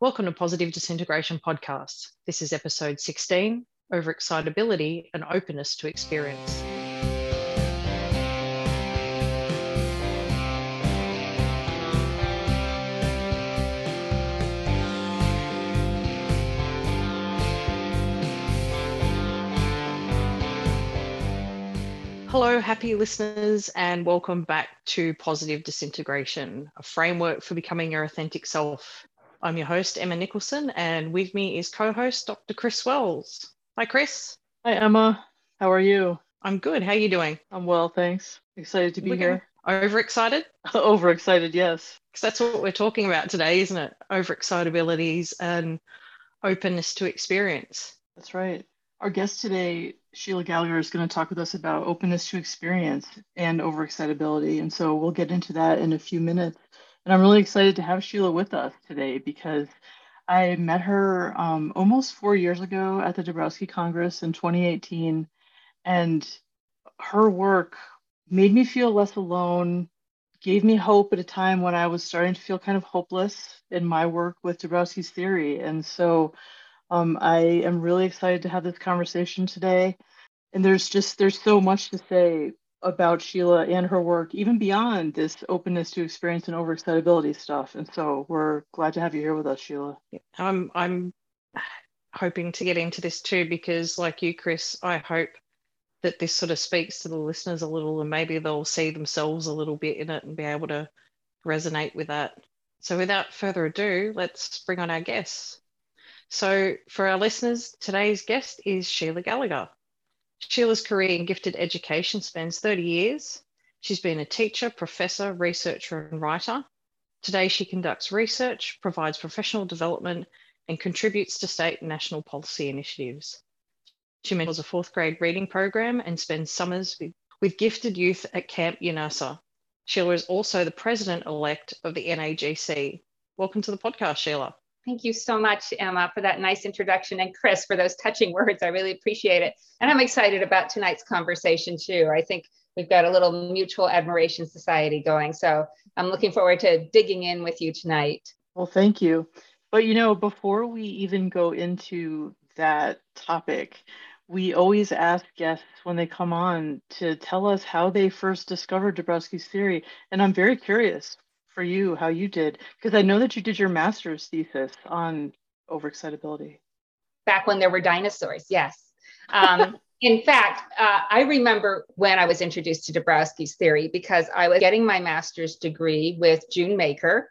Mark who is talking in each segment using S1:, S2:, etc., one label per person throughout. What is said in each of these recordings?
S1: Welcome to Positive Disintegration Podcast. This is episode 16 Overexcitability and Openness to Experience. Hello, happy listeners, and welcome back to Positive Disintegration, a framework for becoming your authentic self. I'm your host, Emma Nicholson, and with me is co host Dr. Chris Wells. Hi, Chris.
S2: Hi, Emma. How are you?
S1: I'm good. How are you doing?
S2: I'm well, thanks. Excited to be
S1: We're
S2: here.
S1: Overexcited?
S2: Overexcited, yes.
S1: Because that's what we're talking about today, isn't it? Overexcitabilities and openness to experience.
S2: That's right. Our guest today, Shelagh Gallagher, is going to talk with us about openness to experience and overexcitability. And so we'll get into that in a few minutes. And I'm really excited to have Shelagh with us today because I met her um, almost four years ago at the Dabrowski Congress in 2018. And her work made me feel less alone, gave me hope at a time when I was starting to feel kind of hopeless in my work with Dabrowski's theory. And so um, I am really excited to have this conversation today. And there's just, there's so much to say about Shelagh and her work, even beyond this openness to experience and overexcitability stuff. And so we're glad to have you here with us, Shelagh.
S1: I'm I'm hoping to get into this too because, like you, Chris, I hope that this sort of speaks to the listeners a little, and maybe they'll see themselves a little bit in it and be able to resonate with that. So, without further ado, let's bring on our guests. So, for our listeners, today's guest is Shelagh Gallagher. Shelagh's career in gifted education spans 30 years. She's been a teacher, professor, researcher, and writer. Today, she conducts research, provides professional development, and contributes to state and national policy initiatives. She mentors a fourth grade reading program and spends summers with, gifted youth at Camp Yunasa. Shelagh is also the president elect of the NAGC. Welcome to the podcast, Shelagh.
S3: Thank you so much, Emma, for that nice introduction, and Chris for those touching words. I really appreciate it. And I'm excited about tonight's conversation, too. I think we've got a little mutual admiration society going. So I'm looking forward to digging in with you tonight.
S2: Well, thank you. But you know, before we even go into that topic, we always ask guests when they come on to tell us how they first discovered Dabrowski's theory. And I'm very curious for you how you did because I know that you did your master's thesis on overexcitability.
S3: Back when there were dinosaurs, yes. Um, in fact, uh, I remember when I was introduced to Dabrowski's theory because I was getting my master's degree with June Maker.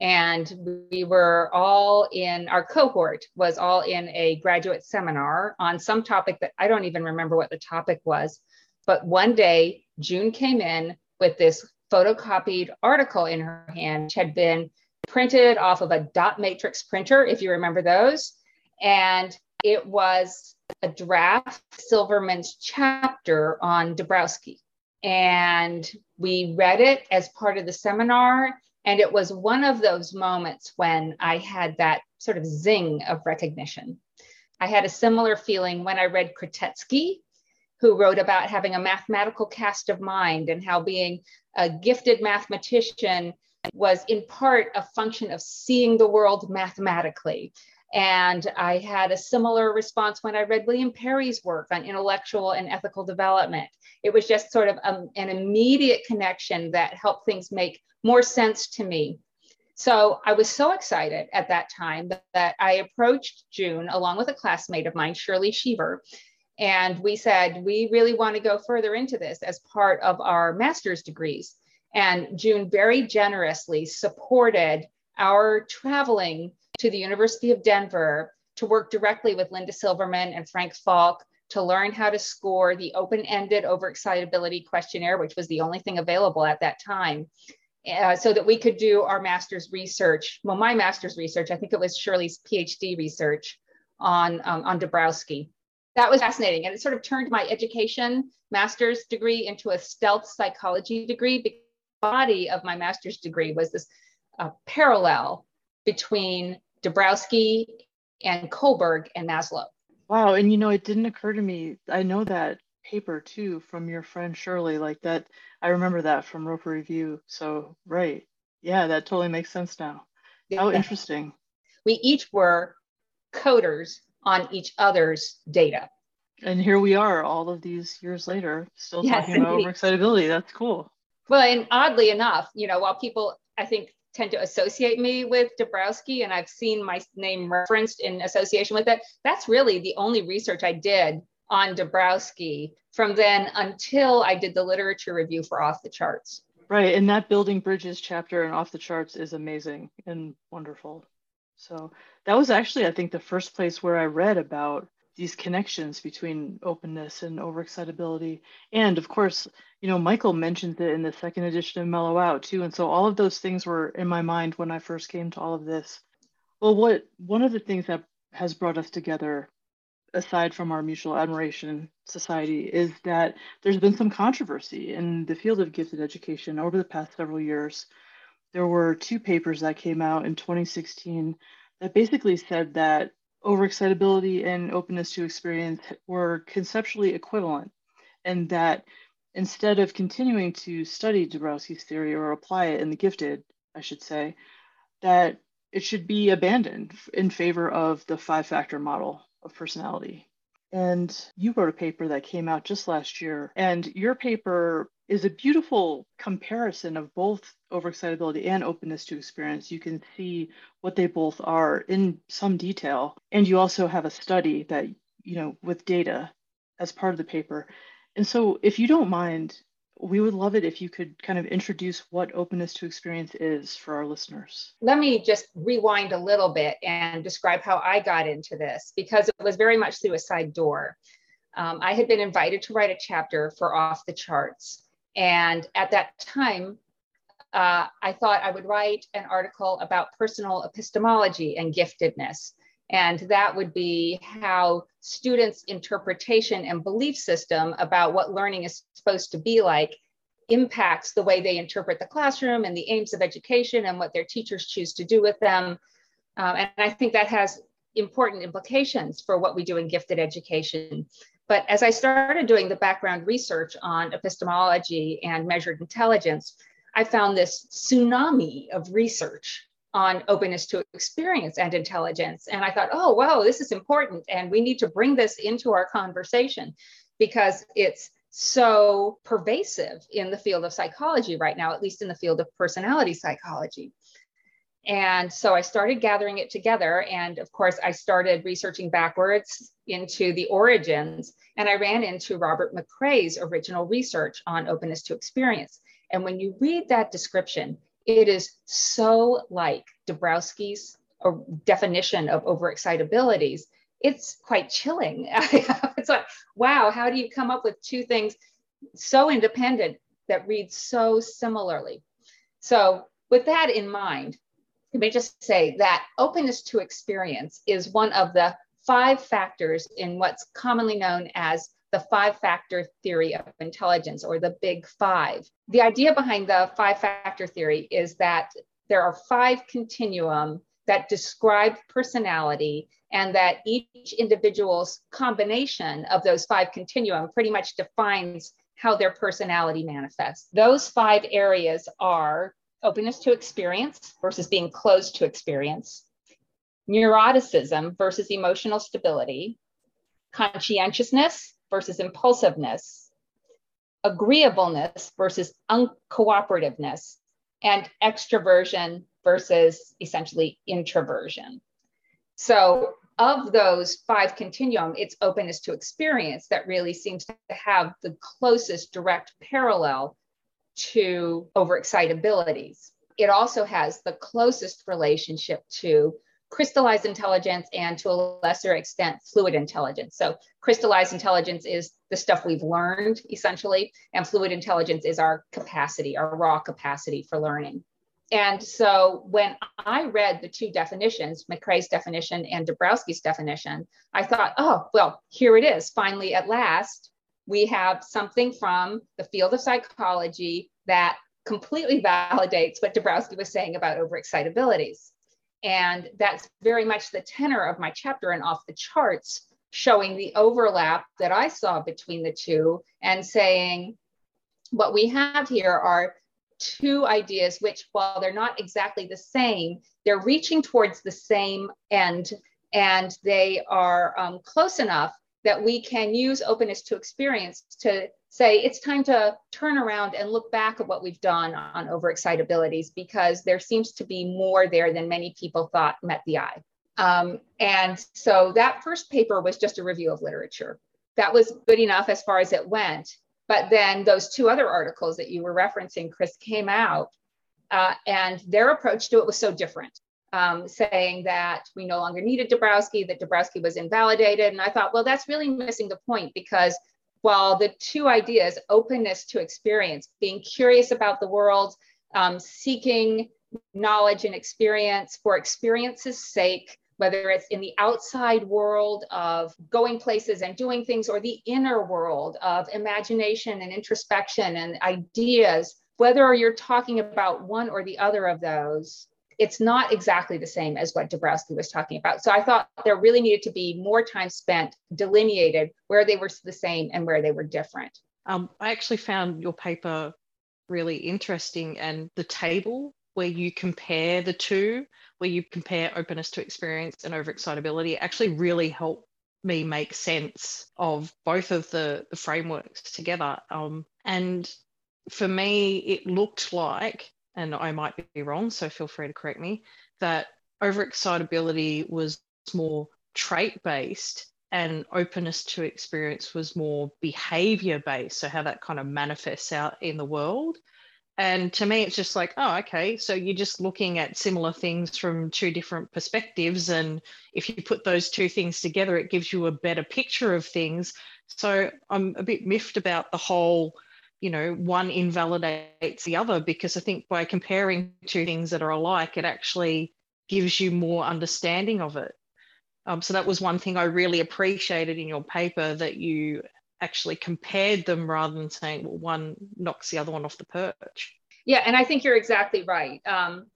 S3: And we were all in our cohort was all in a graduate seminar on some topic that I don't even remember what the topic was. But one day, June came in with this photocopied article in her hand, which had been printed off of a dot matrix printer, if you remember those. And it was a draft Silverman's chapter on Dabrowski. And we read it as part of the seminar. And it was one of those moments when I had that sort of zing of recognition. I had a similar feeling when I read Krutetskii who wrote about having a mathematical cast of mind and how being a gifted mathematician was in part a function of seeing the world mathematically. And I had a similar response when I read William Perry's work on intellectual and ethical development. It was just sort of a, um, an immediate connection that helped things make more sense to me. So I was so excited at that time that, that I approached June along with a classmate of mine, Shirley Schiever, and we said, we really want to go further into this as part of our master's degrees. And June very generously supported our traveling to the University of Denver to work directly with Linda Silverman and Frank Falk to learn how to score the open ended overexcitability questionnaire, which was the only thing available at that time. Uh, so that we could do our master's research. Well, my master's research, I think it was Shirley's PhD research on, um, on Dabrowski that was fascinating. And it sort of turned my education master's degree into a stealth psychology degree. The body of my master's degree was this uh, parallel between Dabrowski and Kohlberg and Maslow.
S2: Wow. And you know, it didn't occur to me. I know that paper too from your friend Shirley, like that. I remember that from Roeper Review. So, right. Yeah, that totally makes sense now. Yeah. Interesting.
S3: We each were coders on each other's data.
S2: And here we are, all of these years later, still yes, talking about overexcitability. That's cool.
S3: Well, and oddly enough, you know, while people, I think, tend to associate me with Dabrowski, and I've seen my name referenced in association with it, that's really the only research I did on Dabrowski from then until I did the literature review for Off the Charts.
S2: Right. And that Building Bridges chapter and Off the Charts is amazing and wonderful. So that was actually, I think, the first place where I read about these connections between openness and overexcitability. And of course, you know, Michael mentions it in the second edition of Mellow Out too. And so all of those things were in my mind when I first came to all of this. Well, what one of the things that has brought us together aside from our mutual admiration society is that there's been some controversy in the field of gifted education over the past several years there were two papers that came out in 2016 that basically said that overexcitability and openness to experience were conceptually equivalent and that instead of continuing to study Dabrowski's theory or apply it in the gifted, I should say, that it should be abandoned in favor of the five factor model of personality. And you wrote a paper that came out just last year, and your paper is a beautiful comparison of both overexcitability and openness to experience. You can see what they both are in some detail. And you also have a study that, you know, with data as part of the paper. And so, if you don't mind, we would love it if you could kind of introduce what openness to experience is for our listeners.
S3: Let me just rewind a little bit and describe how I got into this because it was very much through a side door. Um, I had been invited to write a chapter for Off the Charts. And at that time, uh, I thought I would write an article about personal epistemology and giftedness. And that would be how students' interpretation and belief system about what learning is supposed to be like impacts the way they interpret the classroom and the aims of education and what their teachers choose to do with them. Um, and I think that has important implications for what we do in gifted education. But as I started doing the background research on epistemology and measured intelligence, I found this tsunami of research on openness to experience and intelligence. And I thought, oh, wow, this is important. And we need to bring this into our conversation because it's so pervasive in the field of psychology right now, at least in the field of personality psychology. And so I started gathering it together. And of course, I started researching backwards into the origins. And I ran into Robert McCrae's original research on openness to experience. And when you read that description, it is so like Dabrowski's uh, definition of overexcitabilities. It's quite chilling. it's like, wow, how do you come up with two things so independent that read so similarly? So, with that in mind, let me just say that openness to experience is one of the five factors in what's commonly known as the five factor theory of intelligence or the big five. The idea behind the five factor theory is that there are five continuum that describe personality and that each individual's combination of those five continuum pretty much defines how their personality manifests. Those five areas are openness to experience versus being closed to experience, neuroticism versus emotional stability, conscientiousness versus impulsiveness, agreeableness versus uncooperativeness, and extroversion versus essentially introversion. So, of those five continuum, it's openness to experience that really seems to have the closest direct parallel to overexcitabilities. It also has the closest relationship to crystallized intelligence and to a lesser extent fluid intelligence. So crystallized intelligence is the stuff we've learned essentially and fluid intelligence is our capacity, our raw capacity for learning. And so when I read the two definitions, McCrae's definition and Dabrowski's definition, I thought, oh, well, here it is. Finally, at last, we have something from the field of psychology that completely validates what Dabrowski was saying about overexcitabilities. And that's very much the tenor of my chapter and off the charts, showing the overlap that I saw between the two and saying what we have here are two ideas, which, while they're not exactly the same, they're reaching towards the same end and they are um, close enough that we can use openness to experience to say it's time to turn around and look back at what we've done on overexcitabilities because there seems to be more there than many people thought met the eye. Um, and so that first paper was just a review of literature. That was good enough as far as it went. But then those two other articles that you were referencing, Chris, came out, uh, and their approach to it was so different, um, saying that we no longer needed Dabrowski, that Dabrowski was invalidated. And I thought, well, that's really missing the point because while the two ideas, openness to experience, being curious about the world, um, seeking knowledge and experience for experience's sake, whether it's in the outside world of going places and doing things or the inner world of imagination and introspection and ideas, whether you're talking about one or the other of those, it's not exactly the same as what Dabrowski was talking about. So I thought there really needed to be more time spent delineated where they were the same and where they were different.
S1: Um, I actually found your paper really interesting and the table where you compare the two, where you compare openness to experience and overexcitability, actually really helped me make sense of both of the, the frameworks together. Um, and for me, it looked like, and I might be wrong, so feel free to correct me, that overexcitability was more trait based and openness to experience was more behavior based. So, how that kind of manifests out in the world. And to me, it's just like, oh, okay. So you're just looking at similar things from two different perspectives. And if you put those two things together, it gives you a better picture of things. So I'm a bit miffed about the whole, you know, one invalidates the other because I think by comparing two things that are alike, it actually gives you more understanding of it. Um, so that was one thing I really appreciated in your paper that you actually compared them rather than saying, well, one knocks the other one off the perch.
S3: Yeah, and I think you're exactly right. Um,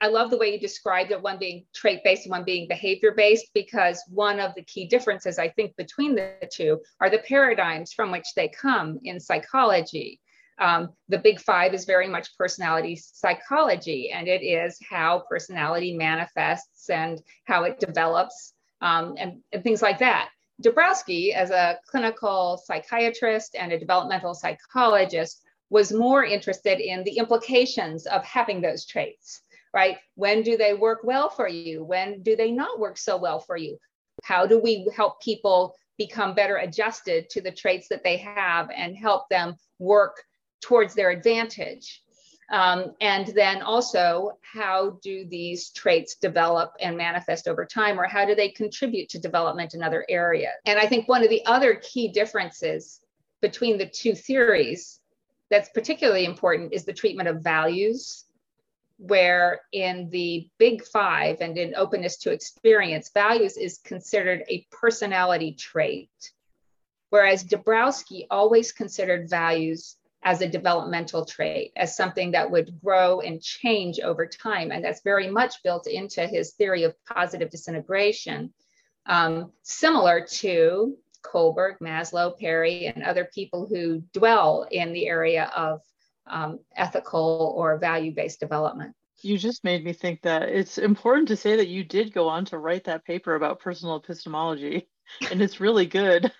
S3: I love the way you described it, one being trait based and one being behavior based, because one of the key differences I think between the two are the paradigms from which they come in psychology. Um, the big five is very much personality psychology, and it is how personality manifests and how it develops um, and, and things like that. Dabrowski, as a clinical psychiatrist and a developmental psychologist, was more interested in the implications of having those traits, right? When do they work well for you? When do they not work so well for you? How do we help people become better adjusted to the traits that they have and help them work towards their advantage? Um, and then also, how do these traits develop and manifest over time, or how do they contribute to development in other areas? And I think one of the other key differences between the two theories that's particularly important is the treatment of values, where in the big five and in openness to experience, values is considered a personality trait. Whereas Dabrowski always considered values as a developmental trait, as something that would grow and change over time. And that's very much built into his theory of positive disintegration, um, similar to Kohlberg, Maslow, Perry, and other people who dwell in the area of um, ethical or value based development.
S2: You just made me think that it's important to say that you did go on to write that paper about personal epistemology, and it's really good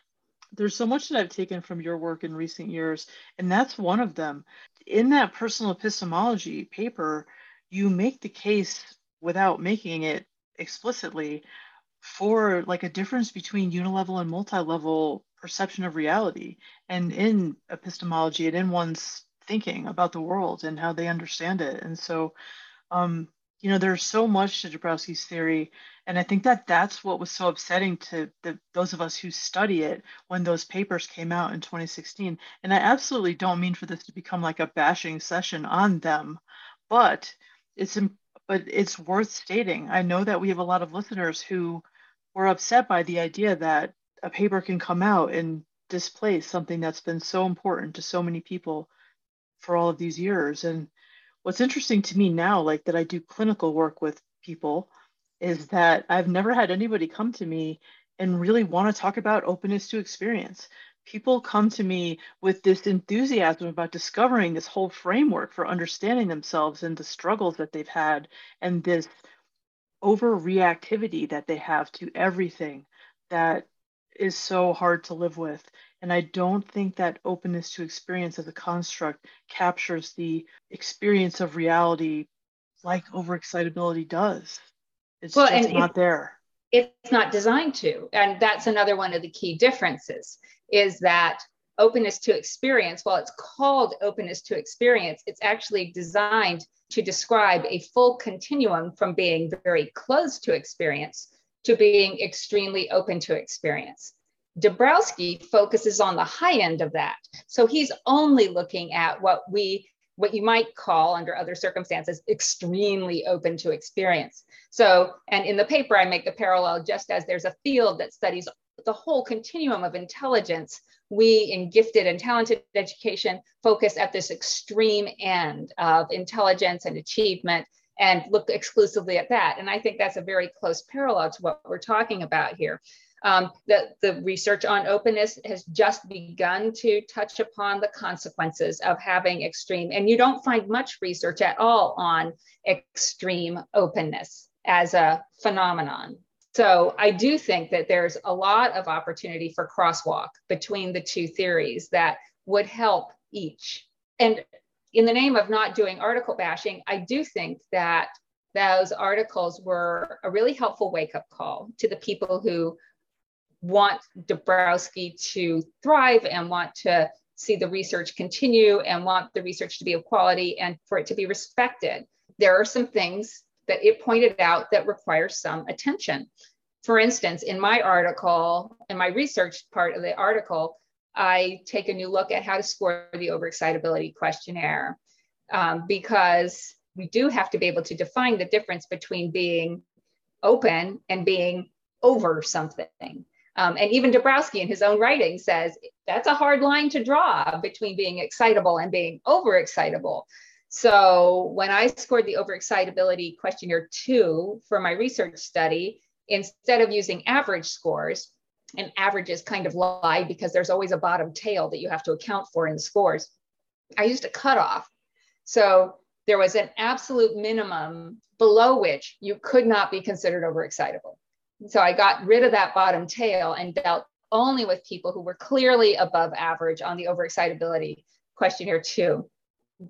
S2: there's so much that I've taken from your work in recent years, and that's one of them. In that personal epistemology paper, you make the case without making it explicitly for like a difference between unilevel and multi-level perception of reality and in epistemology and in one's thinking about the world and how they understand it. And so um, you know, there's so much to Dabrowski's theory, and I think that that's what was so upsetting to the, those of us who study it when those papers came out in 2016. And I absolutely don't mean for this to become like a bashing session on them, but it's but it's worth stating. I know that we have a lot of listeners who were upset by the idea that a paper can come out and displace something that's been so important to so many people for all of these years and what's interesting to me now, like that I do clinical work with people, is mm-hmm. that I've never had anybody come to me and really want to talk about openness to experience. people come to me with this enthusiasm about discovering this whole framework for understanding themselves and the struggles that they've had and this overreactivity that they have to everything that is so hard to live with. And I don't think that openness to experience as a construct captures the experience of reality like overexcitability does. It's well, just not there.
S3: It's not designed to. And that's another one of the key differences is that openness to experience, while it's called openness to experience, it's actually designed to describe a full continuum from being very close to experience to being extremely open to experience. Dabrowski focuses on the high end of that. So he's only looking at what we what you might call under other circumstances extremely open to experience. So, and in the paper I make the parallel just as there's a field that studies the whole continuum of intelligence, we in gifted and talented education focus at this extreme end of intelligence and achievement and look exclusively at that. And I think that's a very close parallel to what we're talking about here. Um, the, the research on openness has just begun to touch upon the consequences of having extreme, and you don't find much research at all on extreme openness as a phenomenon. So I do think that there's a lot of opportunity for crosswalk between the two theories that would help each. And in the name of not doing article bashing, I do think that those articles were a really helpful wake up call to the people who want Dabrowski to thrive and want to see the research continue and want the research to be of quality and for it to be respected. There are some things that it pointed out that require some attention. For instance, in my article, in my research part of the article, I take a new look at how to score the overexcitability questionnaire um, because we do have to be able to define the difference between being open and being over something. Um, and even Dabrowski in his own writing says that's a hard line to draw between being excitable and being overexcitable. So when I scored the overexcitability questionnaire two for my research study, instead of using average scores, and averages kind of lie because there's always a bottom tail that you have to account for in scores. I used a cutoff. So there was an absolute minimum below which you could not be considered overexcitable. So I got rid of that bottom tail and dealt only with people who were clearly above average on the overexcitability questionnaire two.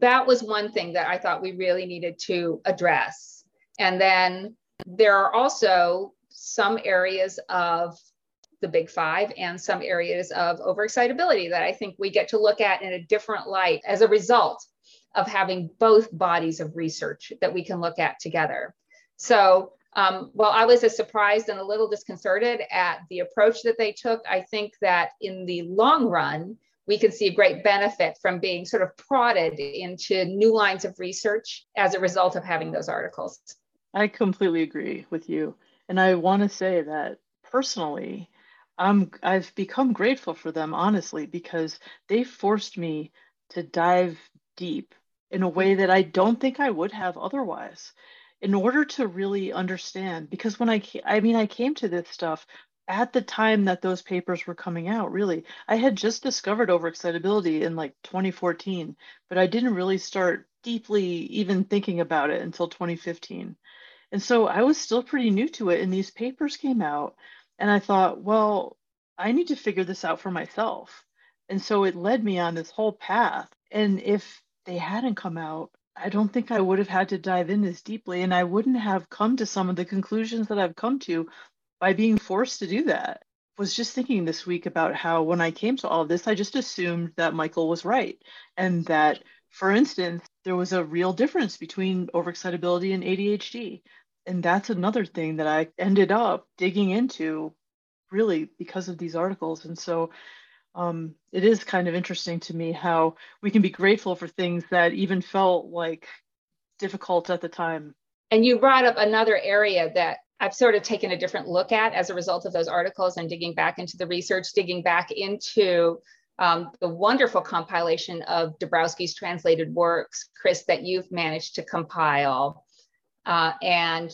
S3: That was one thing that I thought we really needed to address. And then there are also some areas of the big five and some areas of overexcitability that I think we get to look at in a different light as a result of having both bodies of research that we can look at together. So um, while I was as surprised and a little disconcerted at the approach that they took, I think that in the long run, we can see a great benefit from being sort of prodded into new lines of research as a result of having those articles.
S2: I completely agree with you. And I want to say that personally, I'm I've become grateful for them honestly because they forced me to dive deep in a way that I don't think I would have otherwise in order to really understand because when I I mean I came to this stuff at the time that those papers were coming out really I had just discovered overexcitability in like 2014 but I didn't really start deeply even thinking about it until 2015 and so I was still pretty new to it and these papers came out and I thought, well, I need to figure this out for myself. And so it led me on this whole path. And if they hadn't come out, I don't think I would have had to dive in as deeply. And I wouldn't have come to some of the conclusions that I've come to by being forced to do that. Was just thinking this week about how when I came to all of this, I just assumed that Michael was right. And that, for instance, there was a real difference between overexcitability and ADHD and that's another thing that I ended up digging into really because of these articles. And so um, it is kind of interesting to me how we can be grateful for things that even felt like difficult at the time.
S3: And you brought up another area that I've sort of taken a different look at as a result of those articles and digging back into the research, digging back into um, the wonderful compilation of Dabrowski's translated works, Chris, that you've managed to compile. Uh, and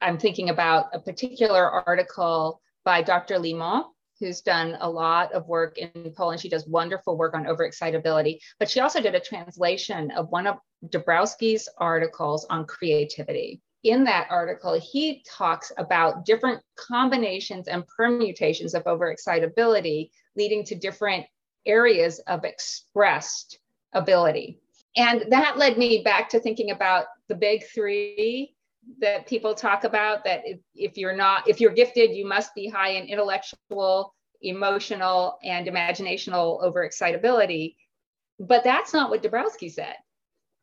S3: I'm thinking about a particular article by Dr. Limont, who's done a lot of work in Poland. She does wonderful work on overexcitability, but she also did a translation of one of Dabrowski's articles on creativity. In that article, he talks about different combinations and permutations of overexcitability leading to different areas of expressed ability. And that led me back to thinking about the big three that people talk about that if, if you're not if you're gifted you must be high in intellectual emotional and imaginational overexcitability. But that's not what dabrowski said.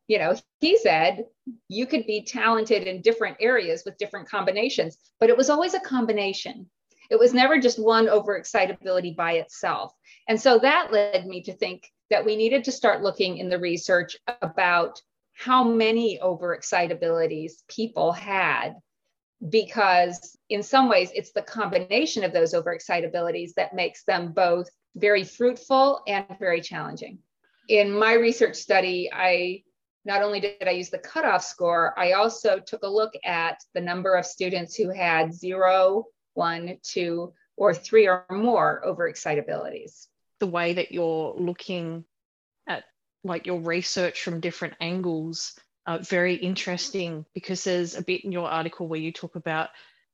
S3: You know he said you could be talented in different areas with different combinations but it was always a combination. It was never just one overexcitability by itself. And so that led me to think that we needed to start looking in the research about how many overexcitabilities people had because in some ways it's the combination of those overexcitabilities that makes them both very fruitful and very challenging. In my research study i not only did i use the cutoff score i also took a look at the number of students who had zero one two or three or more overexcitabilities.
S1: The way that you're looking like your research from different angles uh, very interesting because there's a bit in your article where you talk about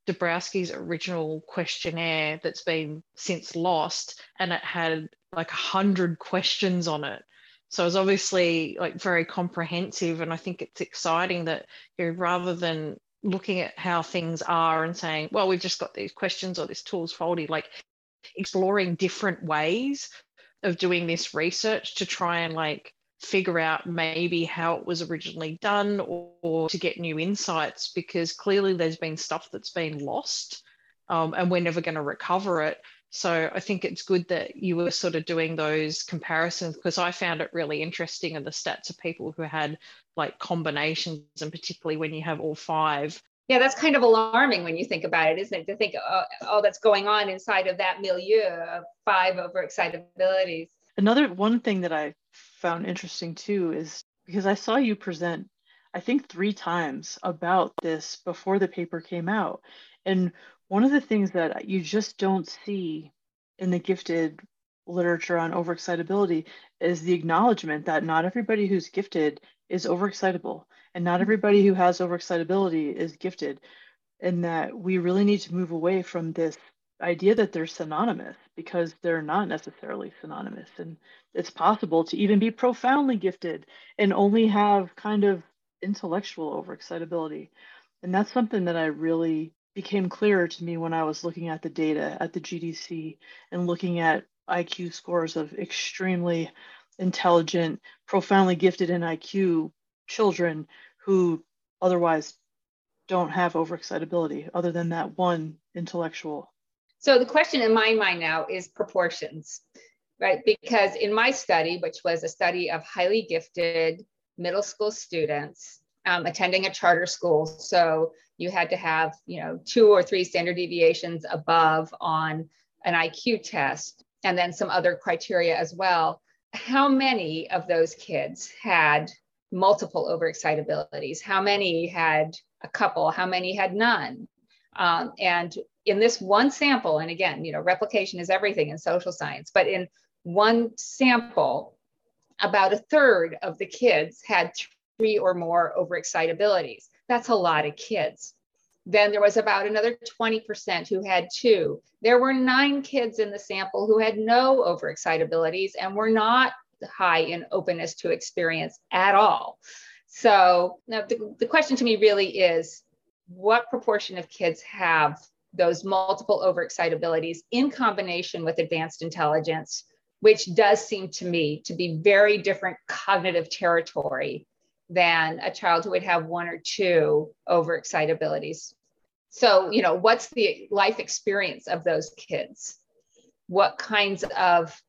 S1: Dabrowski's original questionnaire that's been since lost and it had like a hundred questions on it. So it's obviously like very comprehensive. And I think it's exciting that you know, rather than looking at how things are and saying, well, we've just got these questions or this tool's faulty, like exploring different ways of doing this research to try and like figure out maybe how it was originally done or, or to get new insights because clearly there's been stuff that's been lost um, and we're never going to recover it. So I think it's good that you were sort of doing those comparisons because I found it really interesting and the stats of people who had like combinations and particularly when you have all five.
S3: Yeah, that's kind of alarming when you think about it, isn't it? To think uh, all that's going on inside of that milieu of five overexcitabilities.
S2: Another one thing that I found interesting too is because I saw you present, I think three times about this before the paper came out. And one of the things that you just don't see in the gifted literature on overexcitability is the acknowledgement that not everybody who's gifted is overexcitable and not mm-hmm. everybody who has overexcitability is gifted and that we really need to move away from this idea that they're synonymous because they're not necessarily synonymous. And it's possible to even be profoundly gifted and only have kind of intellectual overexcitability. And that's something that I really became clearer to me when I was looking at the data at the GDC and looking at IQ scores of extremely intelligent, profoundly gifted in IQ children who otherwise don't have overexcitability other than that one intellectual
S3: so the question in my mind now is proportions, right? Because in my study, which was a study of highly gifted middle school students um, attending a charter school, so you had to have, you know, two or three standard deviations above on an IQ test, and then some other criteria as well. How many of those kids had multiple overexcitabilities? How many had a couple? How many had none? Um, and in this one sample, and again, you know, replication is everything in social science, but in one sample, about a third of the kids had three or more overexcitabilities. That's a lot of kids. Then there was about another 20% who had two. There were nine kids in the sample who had no overexcitabilities and were not high in openness to experience at all. So now the, the question to me really is what proportion of kids have those multiple overexcitabilities in combination with advanced intelligence, which does seem to me to be very different cognitive territory than a child who would have one or two overexcitabilities. So, you know, what's the life experience of those kids? What kinds of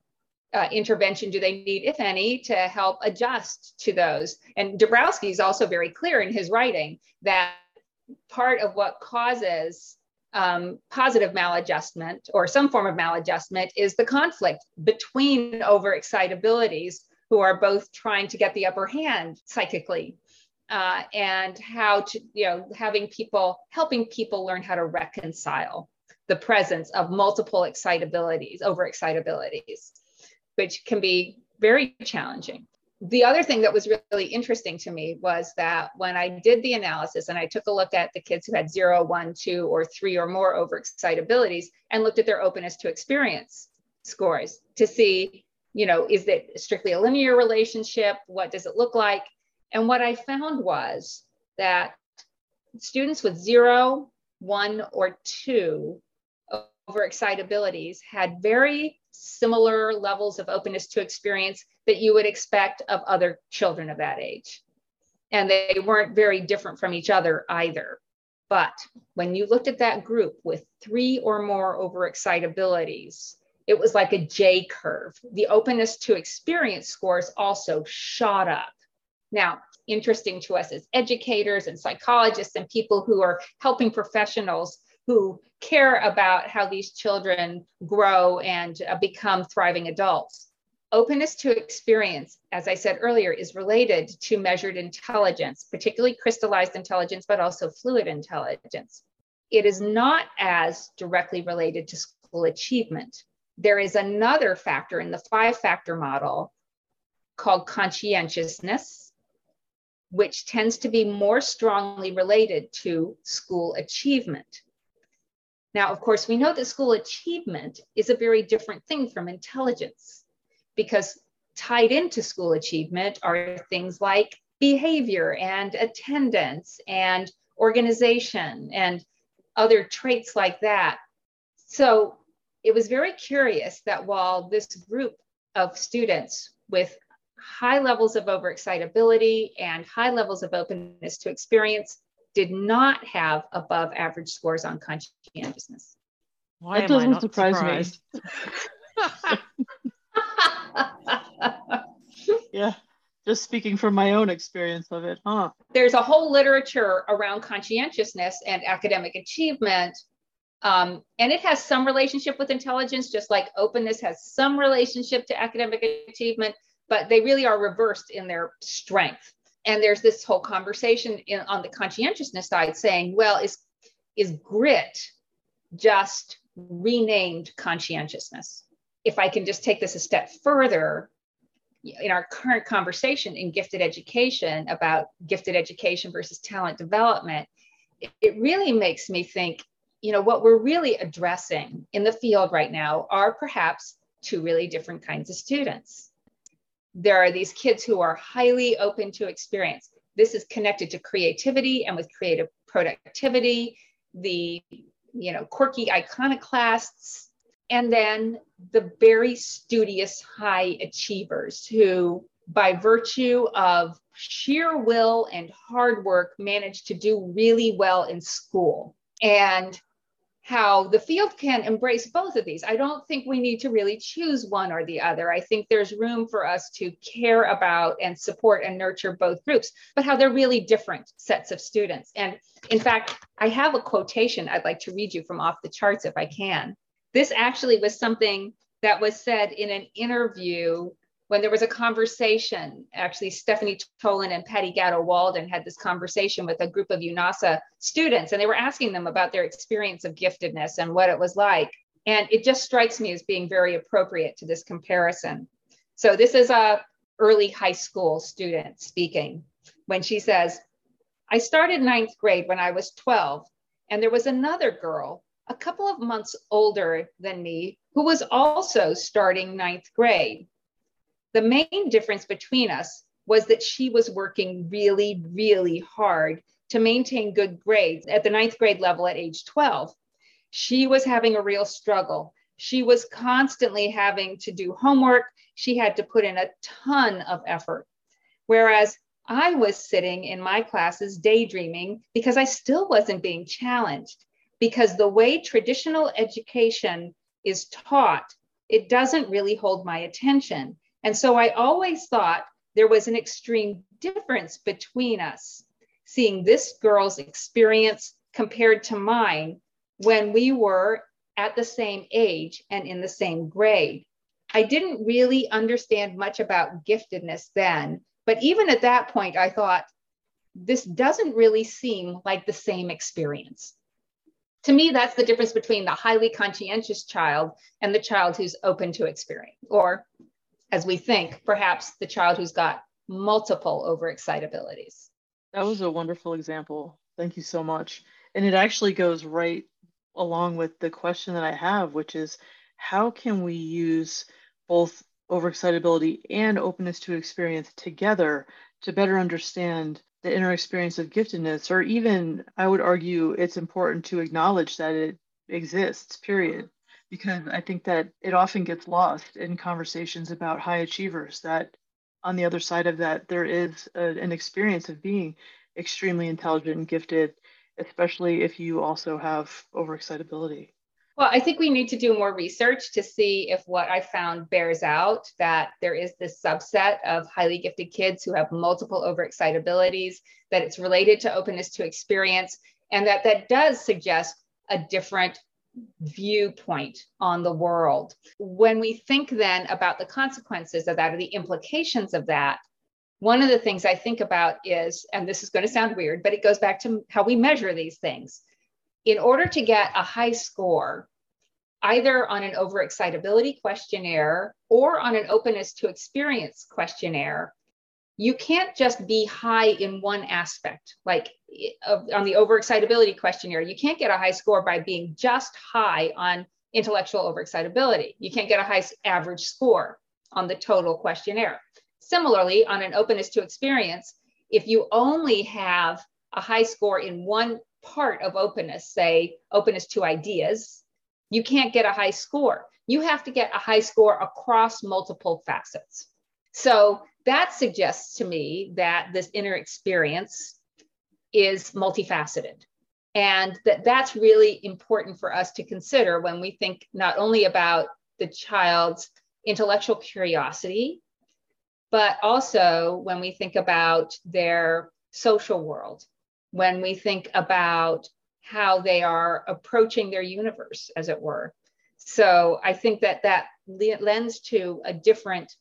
S3: uh, intervention do they need, if any, to help adjust to those? And Dabrowski is also very clear in his writing that part of what causes um, positive maladjustment or some form of maladjustment is the conflict between overexcitabilities who are both trying to get the upper hand psychically uh, and how to, you know, having people, helping people learn how to reconcile the presence of multiple excitabilities, overexcitabilities, which can be very challenging. The other thing that was really interesting to me was that when I did the analysis and I took a look at the kids who had zero, one, two, or three or more overexcitabilities and looked at their openness to experience scores to see, you know, is it strictly a linear relationship? What does it look like? And what I found was that students with zero, one, or two overexcitabilities had very similar levels of openness to experience that you would expect of other children of that age. And they weren't very different from each other either. But when you looked at that group with three or more overexcitabilities, it was like a J curve. The openness to experience scores also shot up. Now, interesting to us as educators and psychologists and people who are helping professionals who care about how these children grow and uh, become thriving adults. Openness to experience, as I said earlier, is related to measured intelligence, particularly crystallized intelligence, but also fluid intelligence. It is not as directly related to school achievement. There is another factor in the five factor model called conscientiousness, which tends to be more strongly related to school achievement. Now, of course, we know that school achievement is a very different thing from intelligence because tied into school achievement are things like behavior and attendance and organization and other traits like that. So it was very curious that while this group of students with high levels of overexcitability and high levels of openness to experience did not have above average scores on conscientiousness.
S2: Why that doesn't surprise surprised? me. yeah, just speaking from my own experience of it, huh?
S3: There's a whole literature around conscientiousness and academic achievement. Um, and it has some relationship with intelligence, just like openness has some relationship to academic achievement, but they really are reversed in their strength and there's this whole conversation in, on the conscientiousness side saying well is is grit just renamed conscientiousness if i can just take this a step further in our current conversation in gifted education about gifted education versus talent development it, really makes me think you know what we're really addressing in the field right now are perhaps two really different kinds of students there are these kids who are highly open to experience. This is connected to creativity and with creative productivity, the you know quirky iconoclasts, and then the very studious high achievers who by virtue of sheer will and hard work manage to do really well in school. And how the field can embrace both of these. I don't think we need to really choose one or the other. I think there's room for us to care about and support and nurture both groups, but how they're really different sets of students. And in fact, I have a quotation I'd like to read you from off the charts if I can. This actually was something that was said in an interview when there was a conversation, actually Stephanie Tolan and Patty Gatto Walden had this conversation with a group of Yunasa students, and they were asking them about their experience of giftedness and what it was like. And it just strikes me as being very appropriate to this comparison. So this is a early high school student speaking when she says, I started ninth grade when I was 12, and there was another girl a couple of months older than me who was also starting ninth grade. The main difference between us was that she was working really, really hard to maintain good grades at the ninth grade level at age 12. She was having a real struggle. She was constantly having to do homework. She had to put in a ton of effort. Whereas I was sitting in my classes daydreaming because I still wasn't being challenged. Because the way traditional education is taught, it doesn't really hold my attention. And so I always thought there was an extreme difference between us, seeing this girl's experience compared to mine when we were at the same age and in the same grade. I didn't really understand much about giftedness then, but even at that point, I thought, this doesn't really seem like the same experience To me, that's the difference between the highly conscientious child and the child who's open to experience, or as we think, perhaps the child who's got multiple overexcitabilities.
S2: That was a wonderful example. Thank you so much. And it actually goes right along with the question that I have, which is how can we use both overexcitability and openness to experience together to better understand the inner experience of giftedness, or even I would argue it's important to acknowledge that it exists, period. Because I think that it often gets lost in conversations about high achievers, that on the other side of that, there is a, an experience of being extremely intelligent and gifted, especially if you also have overexcitability.
S3: Well, I think we need to do more research to see if what I found bears out that there is this subset of highly gifted kids who have multiple overexcitabilities, that it's related to openness to experience, and that that does suggest a different viewpoint on the world. When we think then about the consequences of that or the implications of that, one of the things I think about is, and this is going to sound weird, but it goes back to how we measure these things in order to get a high score, either on an overexcitability questionnaire or on an openness to experience questionnaire, you can't just be high in one aspect. Like eh, on the overexcitability questionnaire, you can't get a high score by being just high on intellectual overexcitability. You can't get a high average score on the total questionnaire. Similarly, on an openness to experience, if you only have a high score in one part of openness, say openness to ideas, you can't get a high score. You have to get a high score across multiple facets. So that suggests to me that this inner experience is multifaceted. And that that's really important for us to consider when we think not only about the child's intellectual curiosity, but also when we think about their social world when we think about how they are approaching their universe, as it were. So I think that that lends to a different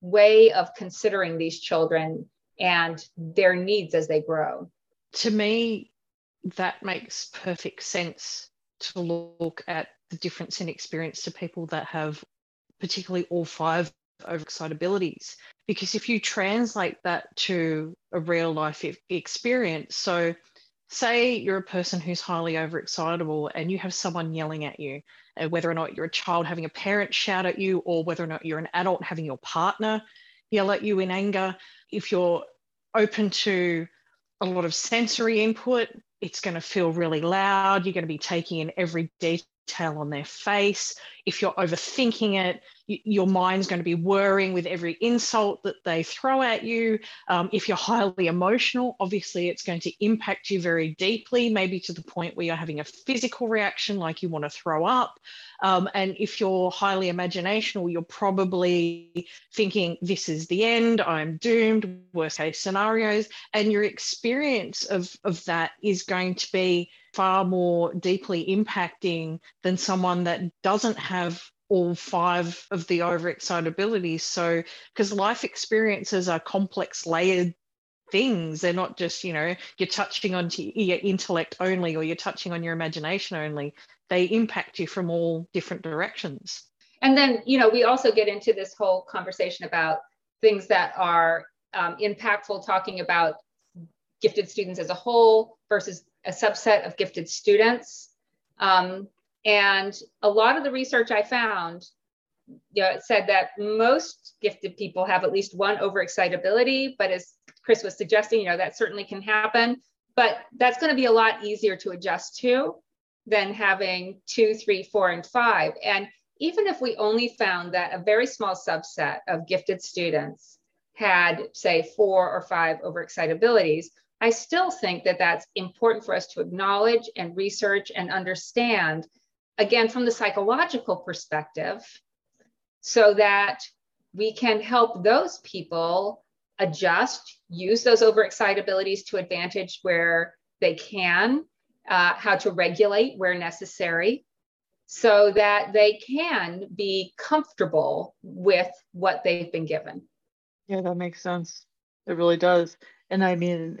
S3: way of considering these children and their needs as they grow.
S1: To me, that makes perfect sense to look at the difference in experience to people that have particularly all five overexcitabilities. Because if you translate that to a real life experience so say you're a person who's highly overexcitable and you have someone yelling at you uh, whether or not you're a child having a parent shout at you or whether or not you're an adult having your partner yell at you in anger if you're open to a lot of sensory input it's going to feel really loud you're going to be taking in every detail on their face if you're overthinking it your mind's going to be whirring with every insult that they throw at you. Um, if you're highly emotional, obviously it's going to impact you very deeply, maybe to the point where you're having a physical reaction like you want to throw up. Um, and if you're highly imaginational, you're probably thinking, this is the end, I'm doomed, worst case scenarios. And your experience of, of that is going to be far more deeply impacting than someone that doesn't have all five of the overexcitabilities. So, because life experiences are complex, layered things. They're not just, you know, you're touching on your intellect only or you're touching on your imagination only. They impact you from all different directions.
S3: And then, you know, we also get into this whole conversation about things that are um, impactful, talking about gifted students as a whole versus a subset of gifted students. Um, and a lot of the research I found you know, said that most gifted people have at least one overexcitability, but as Chris was suggesting, you know, that certainly can happen. But that's going to be a lot easier to adjust to than having two, three, four, and five. And even if we only found that a very small subset of gifted students had, say, four or five overexcitabilities, I still think that that's important for us to acknowledge and research and understand again, from the psychological perspective, so that we can help those people adjust, use those overexcitabilities to advantage where they can, uh, how to regulate where necessary, so that they can be comfortable with what they've been given.
S2: Yeah, that makes sense. It really does. And I mean,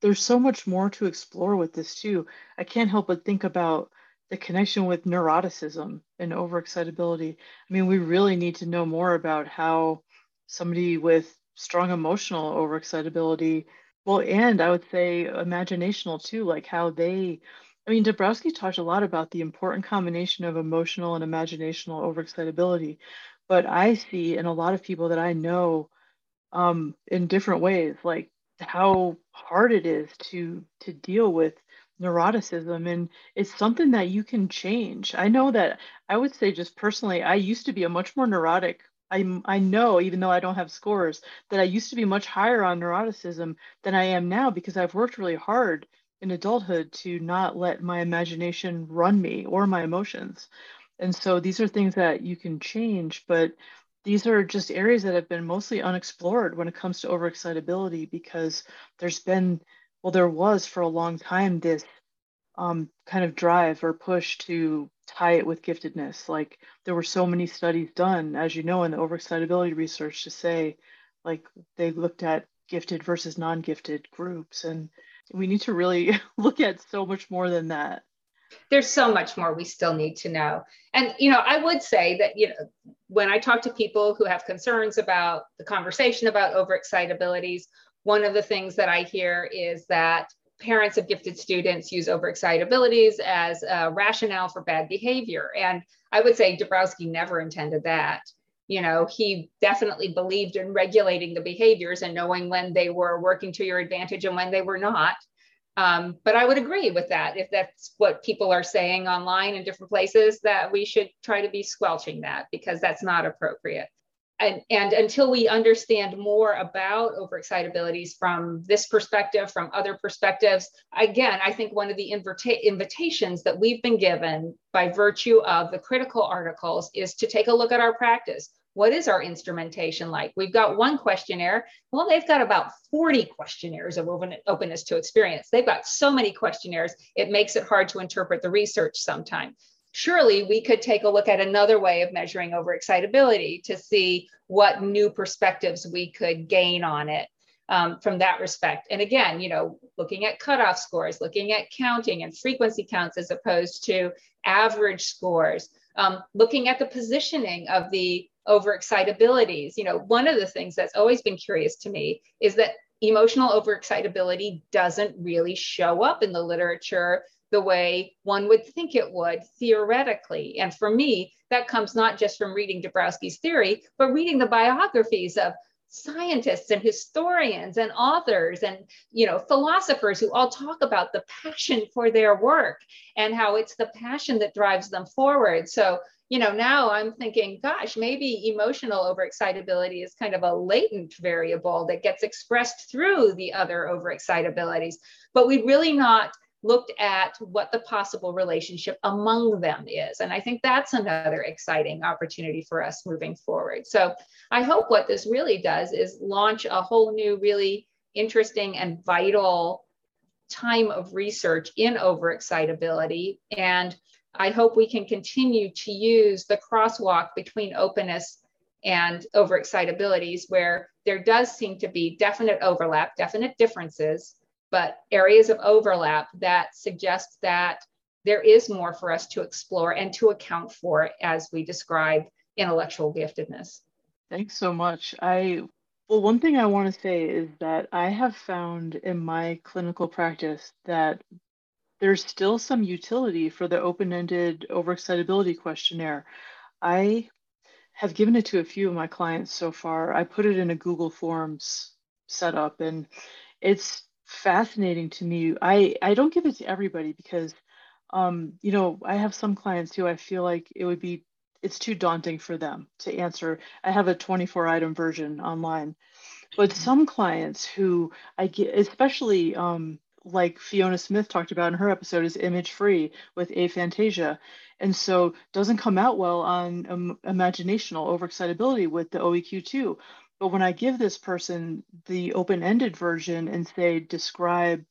S2: there's so much more to explore with this too. I can't help but think about the connection with neuroticism and overexcitability. I mean, we really need to know more about how somebody with strong emotional overexcitability, well, and I would say imaginational too, like how they, I mean, Dabrowski talked a lot about the important combination of emotional and imaginational overexcitability. But I see in a lot of people that I know um, in different ways, like how hard it is to to deal with neuroticism and it's something that you can change. I know that i would say just personally i used to be a much more neurotic I, I know even though i don't have scores that i used to be much higher on neuroticism than i am now because i've worked really hard in adulthood to not let my imagination run me or my emotions. And so these are things that you can change but these are just areas that have been mostly unexplored when it comes to overexcitability because there's been well there was for a long time this um, kind of drive or push to tie it with giftedness like there were so many studies done as you know in the overexcitability research to say like they looked at gifted versus non-gifted groups and we need to really look at so much more than that
S3: there's so much more we still need to know. And, you know, I would say that, you know, when I talk to people who have concerns about the conversation about overexcitabilities, one of the things that I hear is that parents of gifted students use overexcitabilities as a rationale for bad behavior. And I would say Dabrowski never intended that. You know, he definitely believed in regulating the behaviors and knowing when they were working to your advantage and when they were not. Um, but I would agree with that. If that's what people are saying online in different places, that we should try to be squelching that because that's not appropriate. And, and until we understand more about overexcitabilities from this perspective, from other perspectives, again, I think one of the invita- invitations that we've been given by virtue of the critical articles is to take a look at our practice what is our instrumentation like? We've got one questionnaire. Well, they've got about 40 questionnaires of open, openness to experience. They've got so many questionnaires, it makes it hard to interpret the research sometimes. Surely we could take a look at another way of measuring overexcitability to see what new perspectives we could gain on it um, from that respect. And again, you know, looking at cutoff scores, looking at counting and frequency counts as opposed to average scores, um, looking at the positioning of the overexcitabilities. You know, one of the things that's always been curious to me is that emotional overexcitability doesn't really show up in the literature the way one would think it would theoretically. And for me, that comes not just from reading Dabrowski's theory, but reading the biographies of scientists and historians and authors and you know philosophers who all talk about the passion for their work and how it's the passion that drives them forward so you know, now I'm thinking, gosh, maybe emotional overexcitability is kind of a latent variable that gets expressed through the other overexcitabilities. But we really not looked at what the possible relationship among them is. And I think that's another exciting opportunity for us moving forward. So I hope what this really does is launch a whole new, really interesting and vital time of research in overexcitability and I hope we can continue to use the crosswalk between openness and overexcitabilities where there does seem to be definite overlap, definite differences, but areas of overlap that suggest that there is more for us to explore and to account for as we describe intellectual giftedness.
S2: Thanks so much. I well, one thing I want to say is that I have found in my clinical practice that there's still some utility for the open-ended overexcitability questionnaire. I have given it to a few of my clients so far. I put it in a Google Forms setup and it's fascinating to me. I, I don't give it to everybody because, um, you know, I have some clients who I feel like it would be, it's too daunting for them to answer. I have a 24 item version online, but some clients who I get, especially, um, like Fiona Smith talked about in her episode, is image free with aphantasia. And so doesn't come out well on um, imaginational overexcitability with the OEQ2. But when I give this person the open-ended version and say, describe,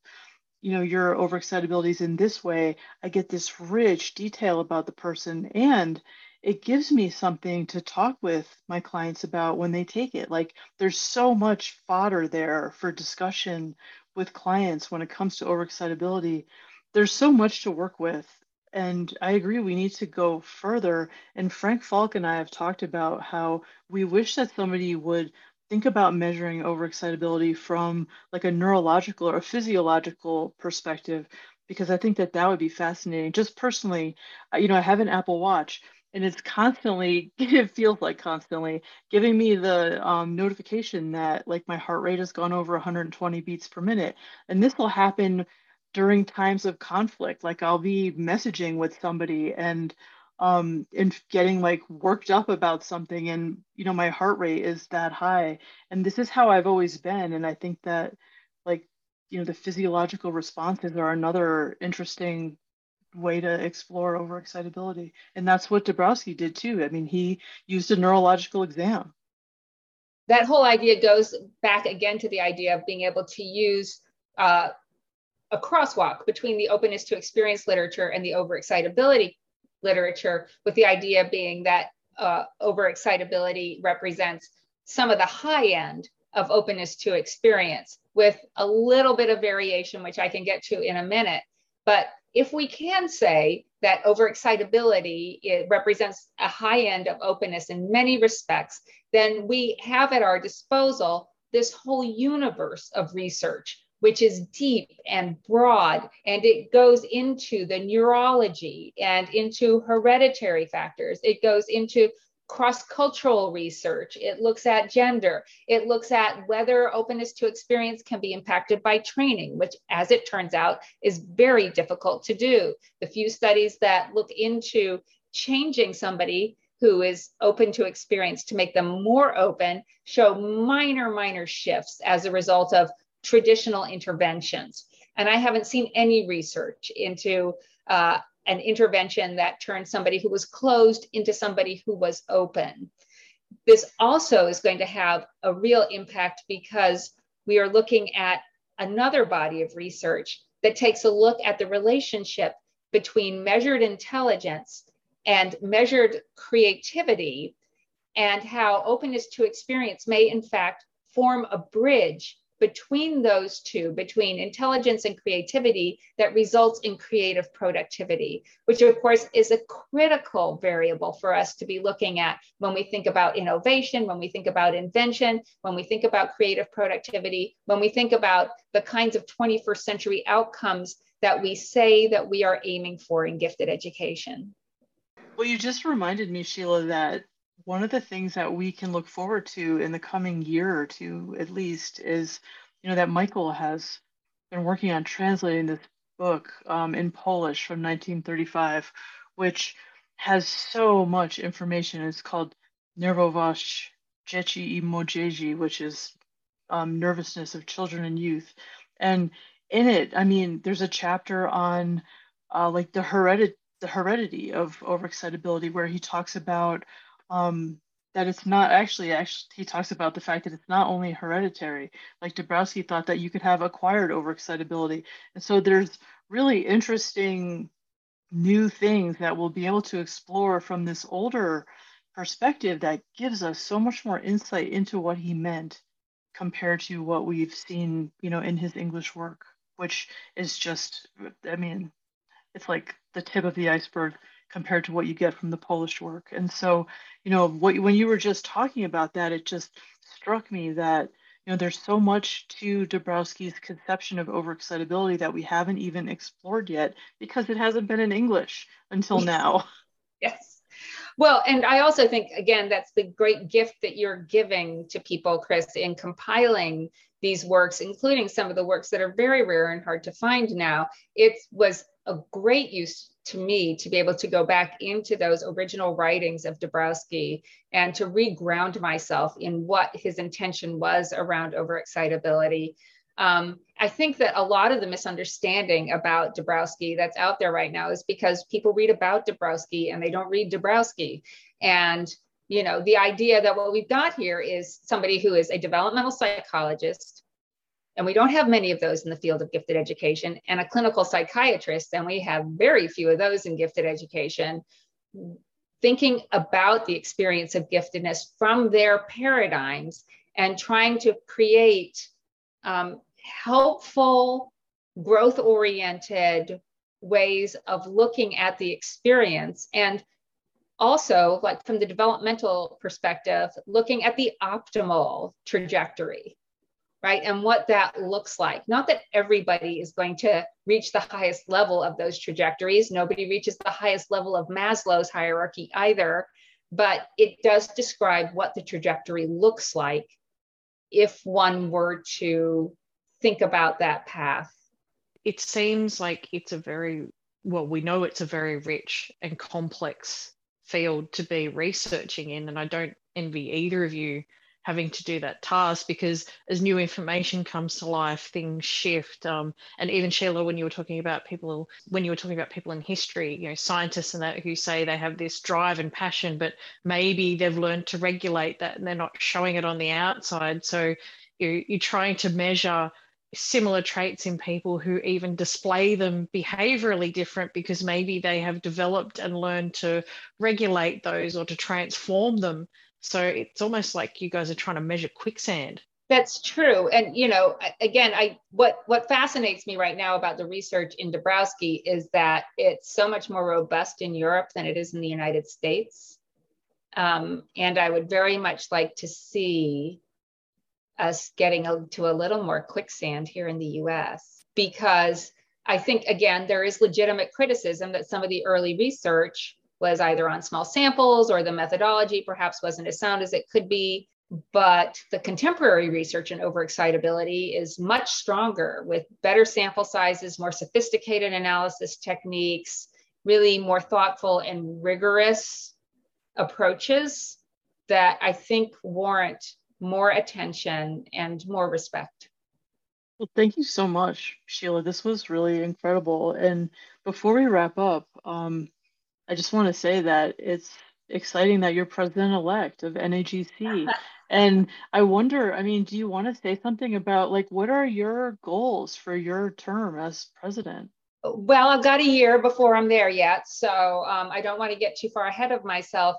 S2: you know, your overexcitabilities in this way, I get this rich detail about the person and it gives me something to talk with my clients about when they take it. Like there's so much fodder there for discussion with clients when it comes to overexcitability, there's so much to work with. And I agree, we need to go further. And Frank Falk and I have talked about how we wish that somebody would think about measuring overexcitability from like a neurological or a physiological perspective, because I think that that would be fascinating. Just personally, you know, I have an Apple Watch and it's constantly it feels like constantly giving me the um, notification that like my heart rate has gone over 120 beats per minute and this will happen during times of conflict like i'll be messaging with somebody and um and getting like worked up about something and you know my heart rate is that high and this is how i've always been and i think that like you know the physiological responses are another interesting way to explore overexcitability. And that's what Dabrowski did too. I mean, he used a neurological exam.
S3: That whole idea goes back again to the idea of being able to use uh, a crosswalk between the openness to experience literature and the overexcitability literature, with the idea being that uh, overexcitability represents some of the high end of openness to experience with a little bit of variation, which I can get to in a minute. But if we can say that overexcitability it represents a high end of openness in many respects, then we have at our disposal this whole universe of research, which is deep and broad, and it goes into the neurology and into hereditary factors. It goes into cross cultural research. It looks at gender. It looks at whether openness to experience can be impacted by training, which, as it turns out, is very difficult to do. The few studies that look into changing somebody who is open to experience to make them more open show minor, minor shifts as a result of traditional interventions. And I haven't seen any research into uh, an intervention that turned somebody who was closed into somebody who was open. This also is going to have a real impact because we are looking at another body of research that takes a look at the relationship between measured intelligence and measured creativity and how openness to experience may in fact form a bridge between those two, between intelligence and creativity, that results in creative productivity, which of course is a critical variable for us to be looking at when we think about innovation, when we think about invention, when we think about creative productivity, when we think about the kinds of 21st century outcomes that we say that we are aiming for in gifted education.
S2: Well, you just reminded me, Shelagh, that one of the things that we can look forward to in the coming year or two at least is you know that michael has been working on translating this book um, in polish from 1935 which has so much information. It's called nerwowość dzieci i młodzieży which is um, nervousness of children and youth. And in it i mean there's a chapter on uh, like the heredity the heredity of overexcitability where he talks about um, that it's not actually actually he talks about the fact that it's not only hereditary. Like dabrowski thought that you could have acquired overexcitability. And so there's really interesting new things that we'll be able to explore from this older perspective that gives us so much more insight into what he meant compared to what we've seen you know in his english work which is just i mean it's like the tip of the iceberg compared to what you get from the Polish work. And so, you know, what, when you were just talking about that, it just struck me that, you know, there's so much to Dabrowski's conception of overexcitability that we haven't even explored yet because it hasn't been in English until now.
S3: Yes. Well, and I also think, again, that's the great gift that you're giving to people, Chris, in compiling these works, including some of the works that are very rare and hard to find now. It was a great use to me to be able to go back into those original writings of Dabrowski and to reground myself in what his intention was around overexcitability. Um, I think that a lot of the misunderstanding about Dabrowski that's out there right now is because people read about Dabrowski and they don't read Dabrowski. And you know, the idea that what we've got here is somebody who is a developmental psychologist and we don't have many of those in the field of gifted education, and a clinical psychiatrist, and we have very few of those in gifted education, thinking about the experience of giftedness from their paradigms and trying to create um, helpful, growth oriented ways of looking at the experience. And also, like from the developmental perspective, looking at the optimal trajectory, right? And what that looks like. Not that everybody is going to reach the highest level of those trajectories. Nobody reaches the highest level of Maslow's hierarchy either, but it does describe what the trajectory looks like if one were to think about that path?
S1: It seems like it's a very, well, we know it's a very rich and complex field to be researching in. And I don't envy either of you having to do that task because as new information comes to life, things shift. Um, and even Shelagh, when you were talking about people, when you were talking about people in history, you know, scientists and that who say they have this drive and passion, but maybe they've learned to regulate that and they're not showing it on the outside. So you you're trying to measure similar traits in people who even display them behaviorally different because maybe they have developed and learned to regulate those or to transform them so it's almost like you guys are trying to measure quicksand.
S3: That's true. And you know, again, I what what fascinates me right now about the research in Dabrowski is that it's so much more robust in Europe than it is in the United States. Um, and I would very much like to see us getting a, to a little more quicksand here in the US because I think again there is legitimate criticism that some of the early research was either on small samples or the methodology perhaps wasn't as sound as it could be. But the contemporary research in overexcitability is much stronger with better sample sizes, more sophisticated analysis techniques, really more thoughtful and rigorous approaches that I think warrant more attention and more respect.
S2: Well, thank you so much, Shelagh. This was really incredible. And before we wrap up, um, I just want to say that it's exciting that you're president elect of NAGC. and I wonder, I mean, do you want to say something about like what are your goals for your term as president?
S3: Well, I've got a year before I'm there yet, so um, I don't want to get too far ahead of myself.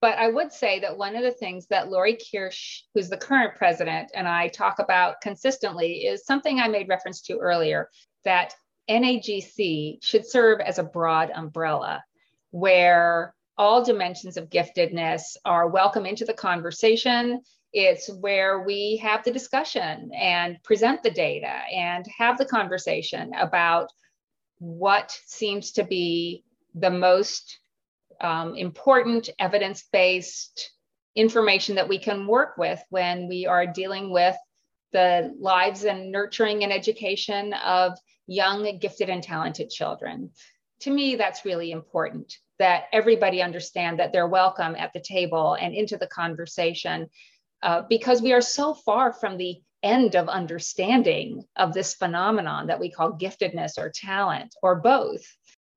S3: But I would say that one of the things that Lori Kirsch, who's the current president, and I talk about consistently is something I made reference to earlier that NAGC should serve as a broad umbrella where all dimensions of giftedness are welcome into the conversation. It's where we have the discussion and present the data and have the conversation about what seems to be the most um, important evidence based information that we can work with when we are dealing with the lives and nurturing and education of young, gifted, and talented children to me, that's really important that everybody understand that they're welcome at the table and into the conversation uh, because we are so far from the end of understanding of this phenomenon that we call giftedness or talent or both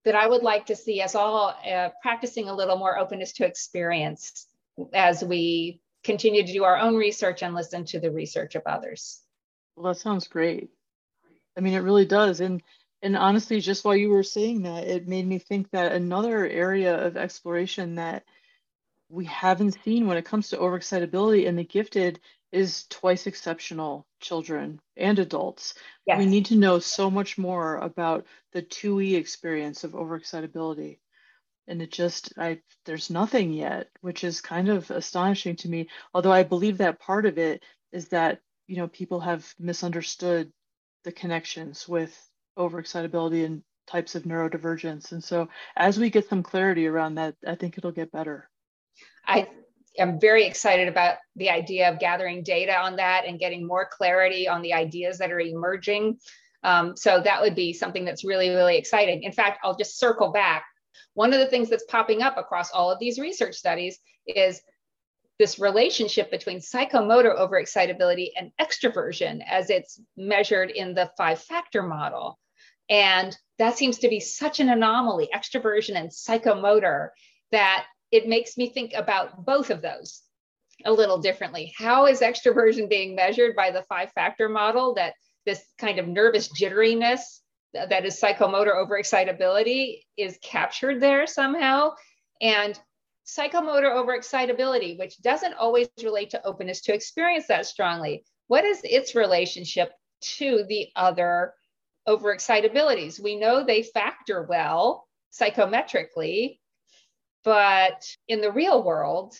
S3: that I would like to see us all uh, practicing a little more openness to experience as we continue to do our own research and listen to the research of others.
S2: Well, that sounds great. I mean, it really does. And and honestly, just while you were saying that, it made me think that another area of exploration that we haven't seen when it comes to overexcitability and the gifted is twice exceptional children and adults. Yes. We need to know so much more about the 2E experience of overexcitability. And it just, I, there's nothing yet, which is kind of astonishing to me. Although I believe that part of it is that, you know, people have misunderstood the connections with overexcitability and types of neurodivergence. And so as we get some clarity around that, I think it'll get better.
S3: I am very excited about the idea of gathering data on that and getting more clarity on the ideas that are emerging. Um, so that would be something that's really, really exciting. In fact, I'll just circle back. One of the things that's popping up across all of these research studies is this relationship between psychomotor overexcitability and extroversion as it's measured in the five factor model. And that seems to be such an anomaly, extroversion and psychomotor, that it makes me think about both of those a little differently. How is extroversion being measured by the five factor model that this kind of nervous jitteriness that is psychomotor overexcitability is captured there somehow? And psychomotor overexcitability, which doesn't always relate to openness to experience that strongly. What is its relationship to the other overexcitabilities. We know they factor well psychometrically, but in the real world,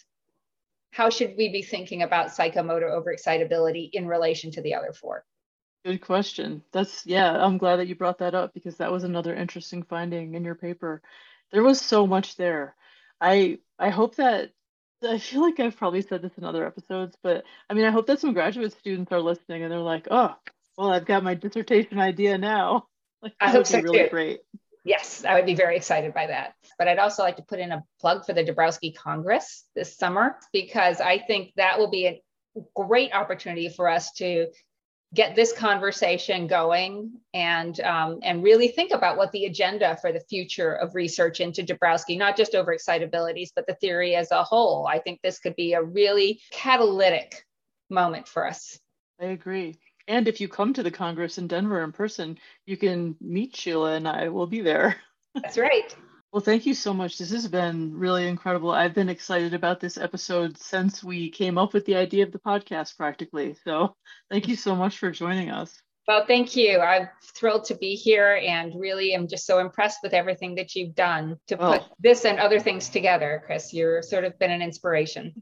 S3: how should we be thinking about psychomotor overexcitability in relation to the other four?
S2: Good question. That's, yeah, I'm glad that you brought that up because that was another interesting finding in your paper. There was so much there. I I hope that I feel like I've probably said this in other episodes, but I mean, I hope that some graduate students are listening and they're like, oh, well, I've got my dissertation idea now. Like,
S3: I hope so
S2: really
S3: too.
S2: great.
S3: Yes, I would be very excited by that. But I'd also like to put in a plug for the Dabrowski Congress this summer because I think that will be a great opportunity for us to get this conversation going and um, and really think about what the agenda for the future of research into Dabrowski, not just over excitabilities, but the theory as a whole. I think this could be a really catalytic moment for us.
S2: I agree. And if you come to the Congress in Denver in person, you can meet Shelagh and I will be there.
S3: That's right.
S2: Well, thank you so much. This has been really incredible. I've been excited about this episode since we came up with the idea of the podcast practically. So, thank you so much for joining us.
S3: Well, thank you. I'm thrilled to be here and really am just so impressed with everything that you've done to put oh. this and other things together, Chris. You've sort of been an inspiration.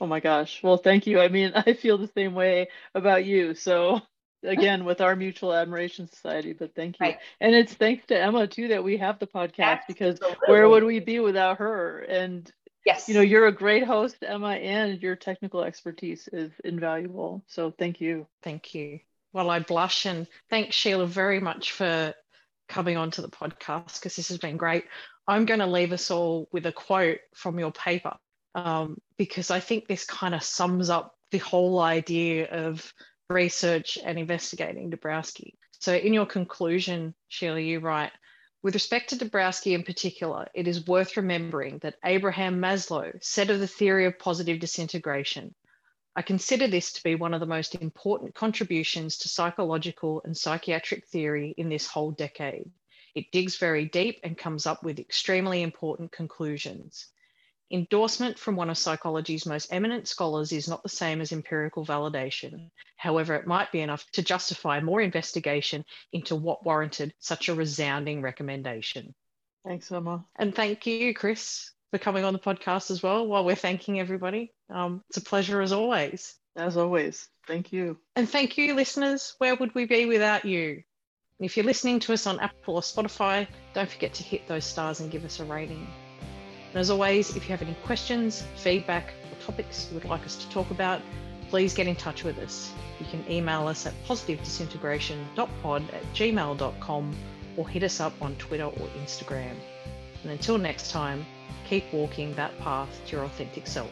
S2: Oh my gosh. Well, thank you. I mean, I feel the same way about you. So, again with our mutual admiration society but thank you. Right. and it's thanks to emma too that we have the podcast because where would we be without her? And
S3: yes.
S2: you know you're a great host emma and your technical expertise is invaluable. So thank you.
S1: Thank you. Well i blush and thanks Shelagh very much for coming on to the podcast because this has been great. I'm going to leave us all with a quote from your paper um, because i think this kind of sums up the whole idea of research and investigating Dabrowski. So, in your conclusion, Shelagh, you write With respect to Dabrowski in particular, it is worth remembering that Abraham Maslow said of the theory of positive disintegration I consider this to be one of the most important contributions to psychological and psychiatric theory in this whole decade. It digs very deep and comes up with extremely important conclusions. Endorsement from one of psychology's most eminent scholars is not the same as empirical validation. However, it might be enough to justify more investigation into what warranted such a resounding recommendation.
S2: Thanks, Emma.
S1: And thank you, Chris, for coming on the podcast as well while we're thanking everybody. Um, it's a pleasure as always.
S2: As always. Thank you.
S1: And thank you, listeners. Where would we be without you? if you're listening to us on Apple or Spotify, don't forget to hit those stars and give us a rating. And as always, if you have any questions, feedback, or topics you would like us to talk about, please get in touch with us. You can email us at positivedisintegration.pod at gmail.com or hit us up on Twitter or Instagram. And until next time, keep walking that path to your authentic self.